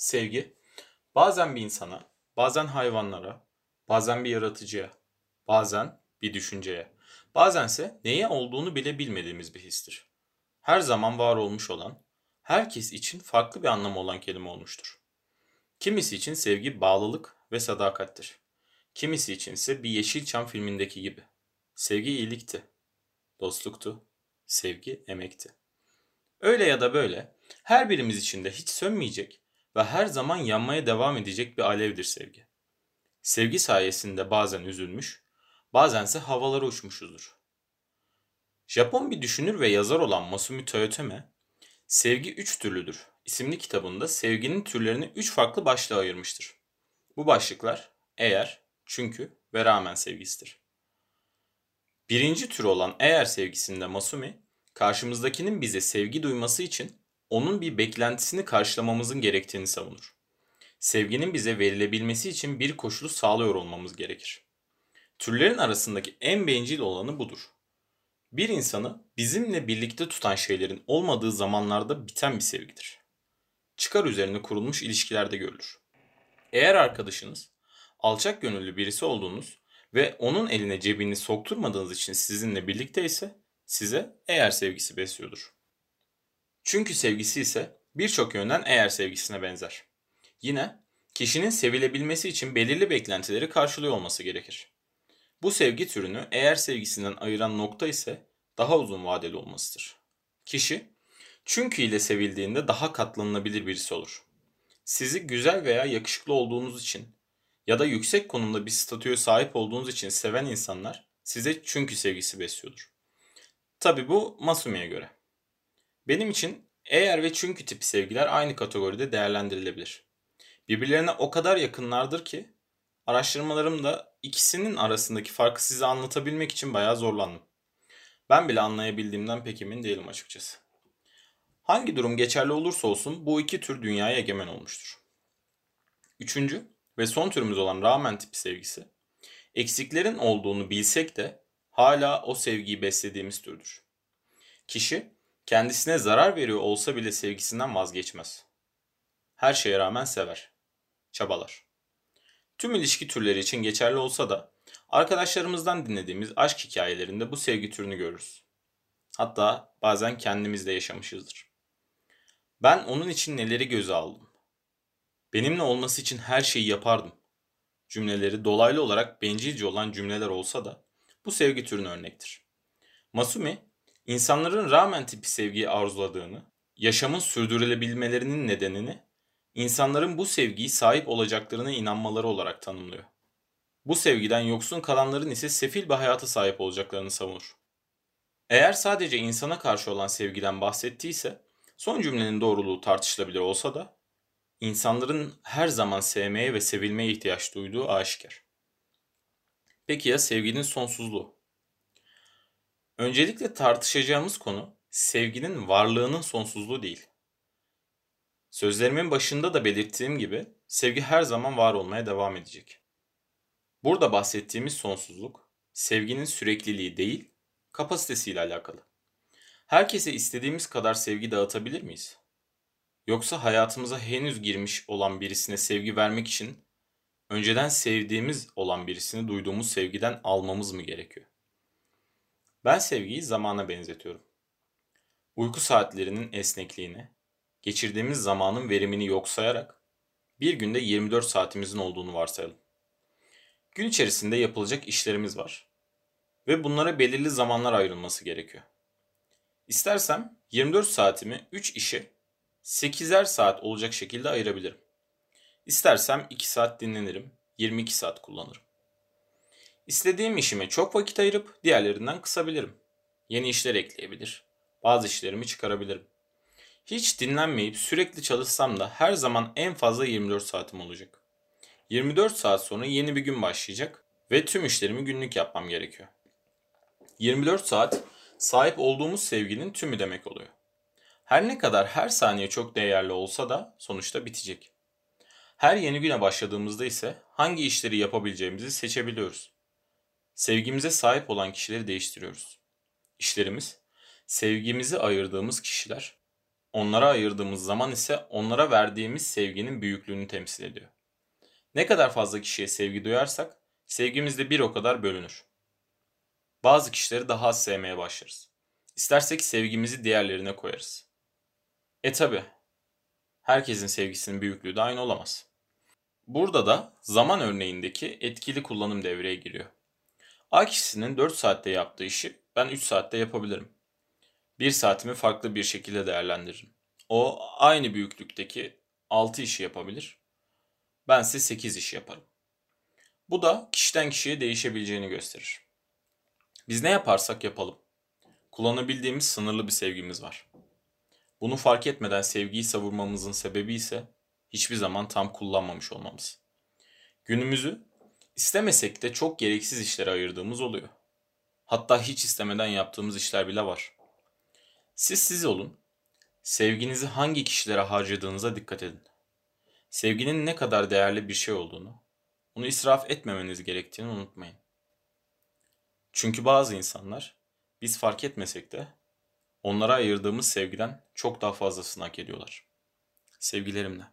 Sevgi bazen bir insana, bazen hayvanlara, bazen bir yaratıcıya, bazen bir düşünceye, bazense neye olduğunu bile bilmediğimiz bir histir. Her zaman var olmuş olan, herkes için farklı bir anlamı olan kelime olmuştur. Kimisi için sevgi bağlılık ve sadakattir. Kimisi için ise bir Yeşilçam filmindeki gibi. Sevgi iyilikti, dostluktu, sevgi emekti. Öyle ya da böyle her birimiz için de hiç sönmeyecek ve her zaman yanmaya devam edecek bir alevdir sevgi. Sevgi sayesinde bazen üzülmüş, bazense havalara uçmuşuzdur. Japon bir düşünür ve yazar olan Masumi Toyotome, Sevgi Üç Türlüdür isimli kitabında sevginin türlerini üç farklı başlığa ayırmıştır. Bu başlıklar eğer, çünkü ve rağmen sevgisidir. Birinci tür olan eğer sevgisinde Masumi, karşımızdakinin bize sevgi duyması için onun bir beklentisini karşılamamızın gerektiğini savunur. Sevginin bize verilebilmesi için bir koşulu sağlıyor olmamız gerekir. Türlerin arasındaki en bencil olanı budur. Bir insanı bizimle birlikte tutan şeylerin olmadığı zamanlarda biten bir sevgidir. Çıkar üzerine kurulmuş ilişkilerde görülür. Eğer arkadaşınız alçak gönüllü birisi olduğunuz ve onun eline cebini sokturmadığınız için sizinle birlikte ise size eğer sevgisi besliyordur. Çünkü sevgisi ise birçok yönden eğer sevgisine benzer. Yine kişinin sevilebilmesi için belirli beklentileri karşılıyor olması gerekir. Bu sevgi türünü eğer sevgisinden ayıran nokta ise daha uzun vadeli olmasıdır. Kişi çünkü ile sevildiğinde daha katlanılabilir birisi olur. Sizi güzel veya yakışıklı olduğunuz için ya da yüksek konumda bir statüye sahip olduğunuz için seven insanlar size çünkü sevgisi besliyordur. Tabi bu Masumi'ye göre. Benim için eğer ve çünkü tipi sevgiler aynı kategoride değerlendirilebilir. Birbirlerine o kadar yakınlardır ki araştırmalarımda ikisinin arasındaki farkı size anlatabilmek için bayağı zorlandım. Ben bile anlayabildiğimden pek emin değilim açıkçası. Hangi durum geçerli olursa olsun bu iki tür dünyaya egemen olmuştur. Üçüncü ve son türümüz olan rağmen tipi sevgisi, eksiklerin olduğunu bilsek de hala o sevgiyi beslediğimiz türdür. Kişi kendisine zarar veriyor olsa bile sevgisinden vazgeçmez. Her şeye rağmen sever, çabalar. Tüm ilişki türleri için geçerli olsa da arkadaşlarımızdan dinlediğimiz aşk hikayelerinde bu sevgi türünü görürüz. Hatta bazen kendimiz de yaşamışızdır. Ben onun için neleri göze aldım. Benimle olması için her şeyi yapardım. Cümleleri dolaylı olarak bencilce olan cümleler olsa da bu sevgi türüne örnektir. Masumi, insanların rağmen tipi sevgiyi arzuladığını, yaşamın sürdürülebilmelerinin nedenini insanların bu sevgiyi sahip olacaklarına inanmaları olarak tanımlıyor. Bu sevgiden yoksun kalanların ise sefil bir hayata sahip olacaklarını savunur. Eğer sadece insana karşı olan sevgiden bahsettiyse, son cümlenin doğruluğu tartışılabilir olsa da, insanların her zaman sevmeye ve sevilmeye ihtiyaç duyduğu aşikar. Peki ya sevginin sonsuzluğu? Öncelikle tartışacağımız konu sevginin varlığının sonsuzluğu değil. Sözlerimin başında da belirttiğim gibi sevgi her zaman var olmaya devam edecek. Burada bahsettiğimiz sonsuzluk sevginin sürekliliği değil, kapasitesiyle alakalı. Herkese istediğimiz kadar sevgi dağıtabilir miyiz? Yoksa hayatımıza henüz girmiş olan birisine sevgi vermek için önceden sevdiğimiz olan birisini duyduğumuz sevgiden almamız mı gerekiyor? Ben sevgiyi zamana benzetiyorum. Uyku saatlerinin esnekliğini, geçirdiğimiz zamanın verimini yok sayarak bir günde 24 saatimizin olduğunu varsayalım. Gün içerisinde yapılacak işlerimiz var ve bunlara belirli zamanlar ayrılması gerekiyor. İstersem 24 saatimi 3 işe 8'er saat olacak şekilde ayırabilirim. İstersem 2 saat dinlenirim, 22 saat kullanırım. İstediğim işime çok vakit ayırıp diğerlerinden kısabilirim. Yeni işler ekleyebilir, bazı işlerimi çıkarabilirim. Hiç dinlenmeyip sürekli çalışsam da her zaman en fazla 24 saatim olacak. 24 saat sonra yeni bir gün başlayacak ve tüm işlerimi günlük yapmam gerekiyor. 24 saat sahip olduğumuz sevginin tümü demek oluyor. Her ne kadar her saniye çok değerli olsa da sonuçta bitecek. Her yeni güne başladığımızda ise hangi işleri yapabileceğimizi seçebiliyoruz. Sevgimize sahip olan kişileri değiştiriyoruz. İşlerimiz, sevgimizi ayırdığımız kişiler onlara ayırdığımız zaman ise onlara verdiğimiz sevginin büyüklüğünü temsil ediyor. Ne kadar fazla kişiye sevgi duyarsak sevgimiz de bir o kadar bölünür. Bazı kişileri daha az sevmeye başlarız. İstersek sevgimizi diğerlerine koyarız. E tabi, herkesin sevgisinin büyüklüğü de aynı olamaz. Burada da zaman örneğindeki etkili kullanım devreye giriyor. A kişisinin 4 saatte yaptığı işi ben 3 saatte yapabilirim. 1 saatimi farklı bir şekilde değerlendiririm. O aynı büyüklükteki 6 işi yapabilir. Ben ise 8 iş yaparım. Bu da kişiden kişiye değişebileceğini gösterir. Biz ne yaparsak yapalım. Kullanabildiğimiz sınırlı bir sevgimiz var. Bunu fark etmeden sevgiyi savurmamızın sebebi ise hiçbir zaman tam kullanmamış olmamız. Günümüzü istemesek de çok gereksiz işlere ayırdığımız oluyor. Hatta hiç istemeden yaptığımız işler bile var. Siz siz olun. Sevginizi hangi kişilere harcadığınıza dikkat edin. Sevginin ne kadar değerli bir şey olduğunu, onu israf etmemeniz gerektiğini unutmayın. Çünkü bazı insanlar biz fark etmesek de onlara ayırdığımız sevgiden çok daha fazlasını hak ediyorlar. Sevgilerimle.